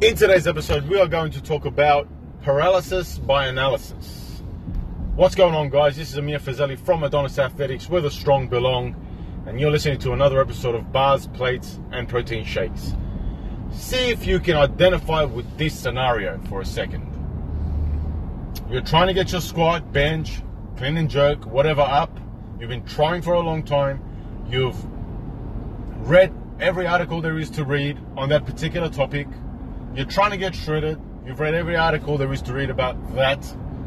In today's episode, we are going to talk about paralysis by analysis. What's going on, guys? This is Amir Fazeli from Adonis Athletics, where the strong belong, and you're listening to another episode of Bars, Plates, and Protein Shakes. See if you can identify with this scenario for a second. You're trying to get your squat, bench, clean and jerk, whatever up. You've been trying for a long time. You've read every article there is to read on that particular topic you're trying to get shredded. You've read every article there is to read about that,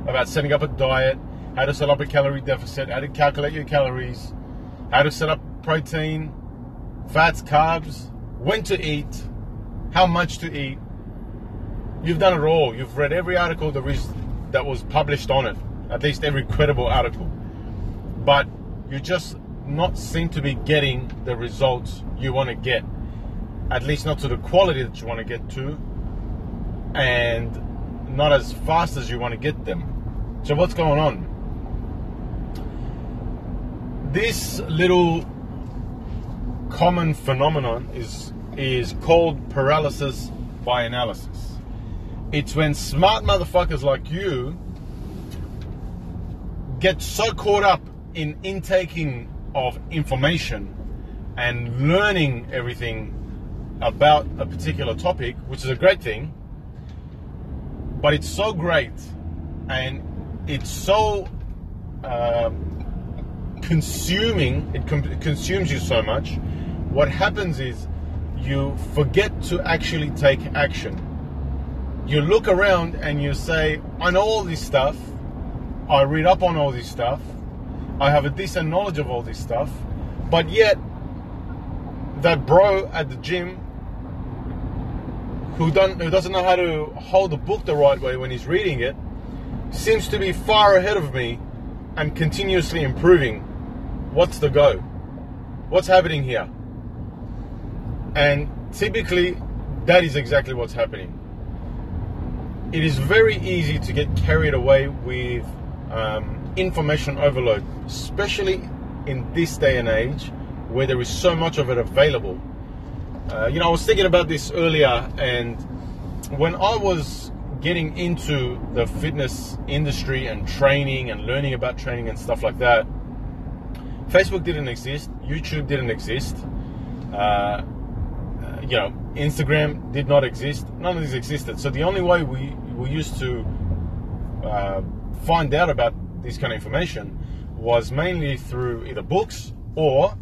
about setting up a diet, how to set up a calorie deficit, how to calculate your calories, how to set up protein, fats, carbs, when to eat, how much to eat. You've done it all. You've read every article there is that was published on it, at least every credible article. But you just not seem to be getting the results you want to get. At least not to the quality that you want to get to and not as fast as you want to get them. So what's going on? This little common phenomenon is is called paralysis by analysis. It's when smart motherfuckers like you get so caught up in intaking of information and learning everything about a particular topic, which is a great thing, but it's so great and it's so uh, consuming it, com- it consumes you so much. What happens is you forget to actually take action. You look around and you say i know all this stuff. I read up on all this stuff. I have a decent knowledge of all this stuff. But yet that bro at the gym who, don't, who doesn't know how to hold the book the right way when he's reading it seems to be far ahead of me and continuously improving. What's the go? What's happening here? And typically, that is exactly what's happening. It is very easy to get carried away with um, information overload, especially in this day and age where there is so much of it available uh, you know, I was thinking about this earlier, and when I was getting into the fitness industry and training and learning about training and stuff like that, Facebook didn't exist, YouTube didn't exist, uh, uh, you know, Instagram did not exist. None of these existed. So the only way we, we used to uh, find out about this kind of information was mainly through either books or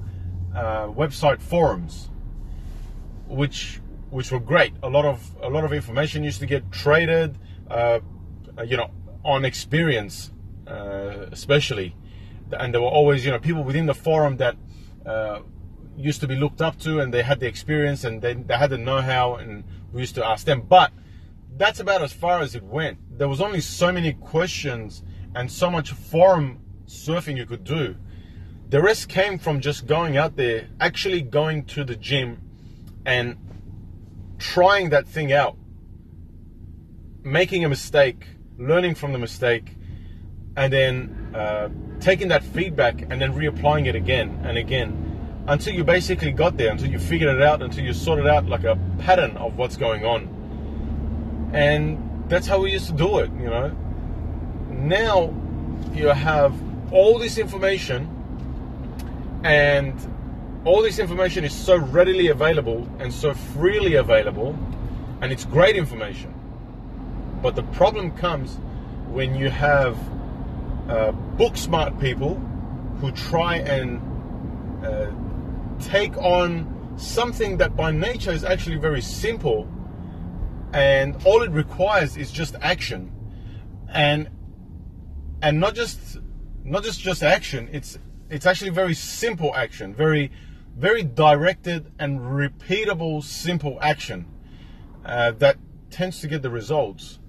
uh, website forums which which were great. A lot of a lot of information used to get traded, uh, you know, on experience, uh, especially, and there were always you know people within the forum that uh, used to be looked up to, and they had the experience and they, they had the know-how, and we used to ask them. But that's about as far as it went. There was only so many questions and so much forum surfing you could do. The rest came from just going out there, actually going to the gym and trying that thing out, making a mistake, learning from the mistake, and then uh, taking that feedback and then reapplying it again and again until you basically got there, until you figured it out, until you sorted out like a pattern of what's going on. And that's how we used to do it, you know. Now you have all this information and all this information is so readily available and so freely available, and it's great information. But the problem comes when you have uh, book smart people who try and uh, take on something that by nature is actually very simple and all it requires is just action and and not just not just just action it's it's actually very simple action very very directed and repeatable, simple action uh, that tends to get the results.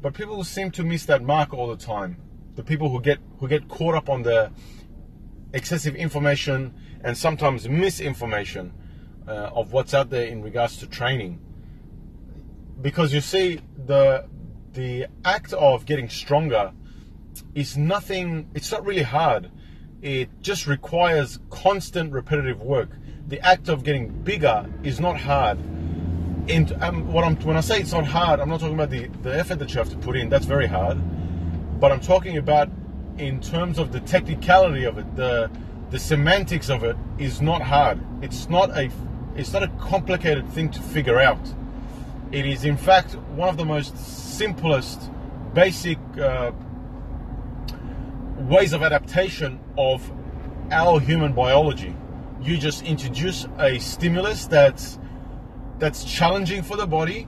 But people seem to miss that mark all the time. The people who get who get caught up on the excessive information and sometimes misinformation uh, of what's out there in regards to training. Because you see, the the act of getting stronger is nothing. It's not really hard it just requires constant repetitive work. The act of getting bigger is not hard. in, um, what I'm, when I say it's not hard, I'm not talking about the, the effort that you have to put in. That's very hard. But I'm talking about in terms of the technicality of it, the the semantics of it is not hard. It's not a it's not a complicated thing to figure out. It is in fact one of the most simplest, basic uh, ways of adaptation of our human biology. You just introduce a stimulus that's that's challenging for the body,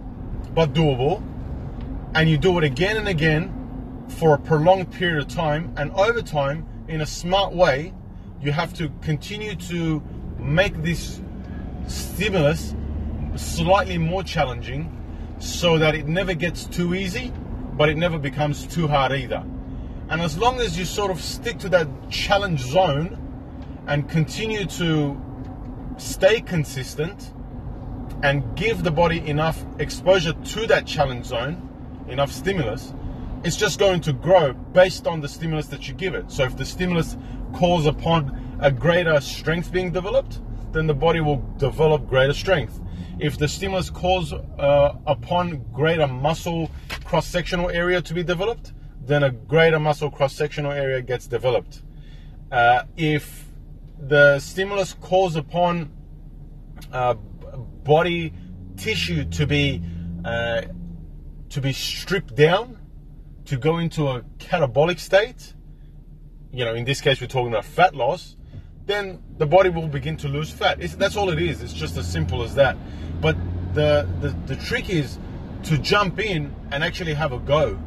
but doable, and you do it again and again for a prolonged period of time, and over time, in a smart way, you have to continue to make this stimulus slightly more challenging so that it never gets too easy, but it never becomes too hard either. And as long as you sort of stick to that challenge zone and continue to stay consistent and give the body enough exposure to that challenge zone, enough stimulus, it's just going to grow based on the stimulus that you give it. So if the stimulus calls upon a greater strength being developed, then the body will develop greater strength. If the stimulus calls uh, upon greater muscle cross sectional area to be developed, then a greater muscle cross sectional area gets developed. Uh, if the stimulus calls upon uh, body tissue to be uh, to be stripped down, to go into a catabolic state, you know, in this case we're talking about fat loss, then the body will begin to lose fat. It's, that's all it is. It's just as simple as that. But the, the the trick is to jump in and actually have a go.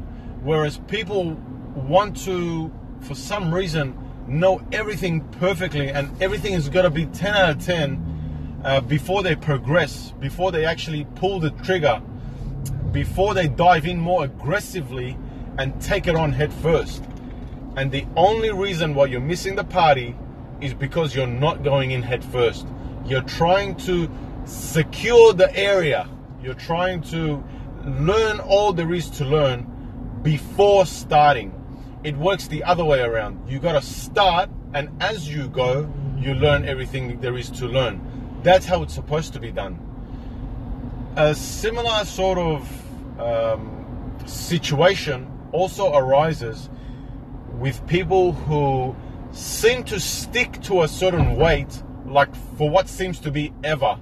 Whereas people want to, for some reason, know everything perfectly and everything is going to be 10 out of 10 uh, before they progress, before they actually pull the trigger, before they dive in more aggressively and take it on head first. And the only reason why you're missing the party is because you're not going in head first. You're trying to secure the area. You're trying to learn all there is to learn before starting. It works the other way around. You got to start, and as you go, you learn everything there is to learn. That's how it's supposed to be done. A similar sort of um, situation also arises with people who seem to stick to a certain weight, like for what seems to be ever,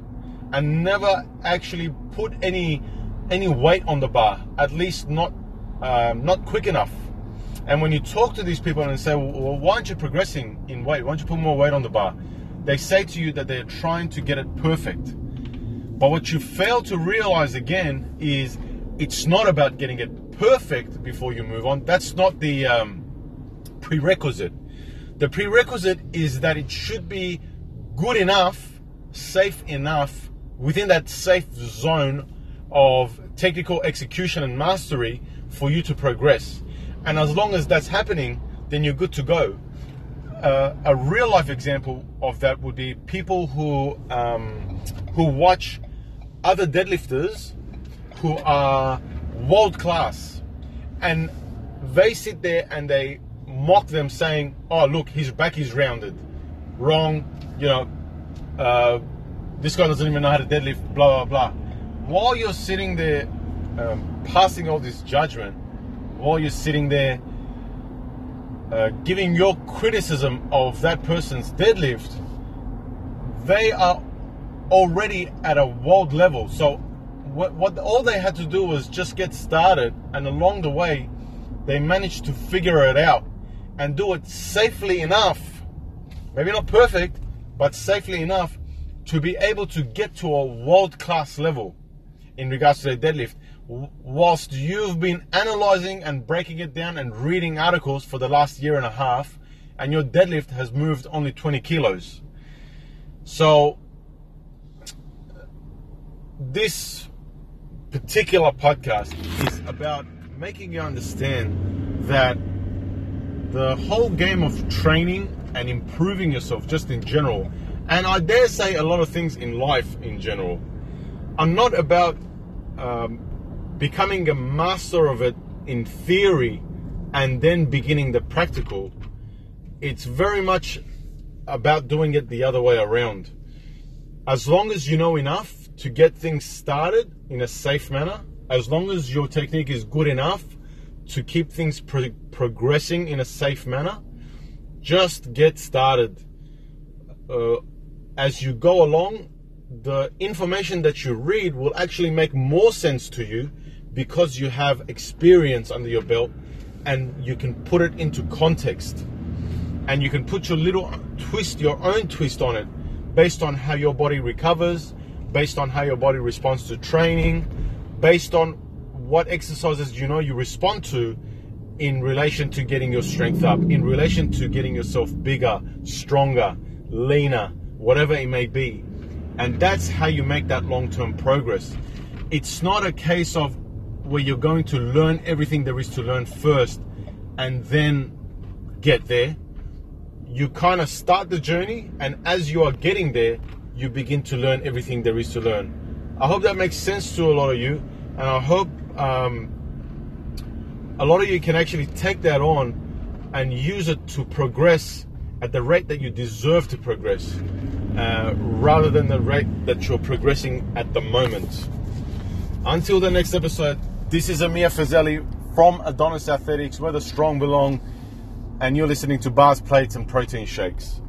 and never actually put any any weight on the bar, at least not um, not quick enough. And when you talk to these people and say, well, why aren't you progressing in weight? Why don't you put more weight on the bar? They say to you that they're trying to get it perfect. But what you fail to realize again is it's not about getting it perfect before you move on. That's not the um, prerequisite. The prerequisite is that it should be good enough, safe enough, within that safe zone of technical execution and mastery for you to progress. And as long as that's happening, then you're good to go. Uh, a real life example of that would be people who um, who watch other deadlifters who are world class, and they sit there and they mock them, saying, "Oh, look, his back is rounded." Wrong, you know. Uh, this guy doesn't even know how to deadlift. Blah blah blah. While you're sitting there um, passing all this judgment, while you're sitting there uh, giving your criticism of that person's deadlift, they are already at a world level. So what, what all they had to do was just get started, and along the way, they managed to figure it out and do it safely enough. Maybe not perfect, but safely enough to be able to get to a world class level in regards to their deadlift. Whilst you've been analyzing and breaking it down and reading articles for the last year and a half, and your deadlift has moved only 20 kilos. So, this particular podcast is about making you understand that the whole game of training and improving yourself just in general, and I dare say a lot of things in life in general, are not about um, becoming a master of it in theory and then beginning the practical. It's very much about doing it the other way around. As long as you know enough to get things started in a safe manner, as long as your technique is good enough to keep things pro- progressing in a safe manner, just get started. Uh, as you go along, the information that you read will actually make more sense to you because you have experience under your belt and you can put it into context and you can put your little twist, your own twist on it based on how your body recovers, based on how your body responds to training, based on what exercises you know you respond to in relation to getting your strength up, in relation to getting yourself bigger, stronger, leaner, whatever it may be. And that's how you make that long term progress. It's not a case of where you're going to learn everything there is to learn first and then get there. You kind of start the journey, and as you are getting there, you begin to learn everything there is to learn. I hope that makes sense to a lot of you, and I hope um, a lot of you can actually take that on and use it to progress at the rate that you deserve to progress uh, rather than the rate that you're progressing at the moment. Until the next episode, this is Amir Fazeli from Adonis Athletics, where the strong belong, and you're listening to Bars, Plates, and Protein Shakes.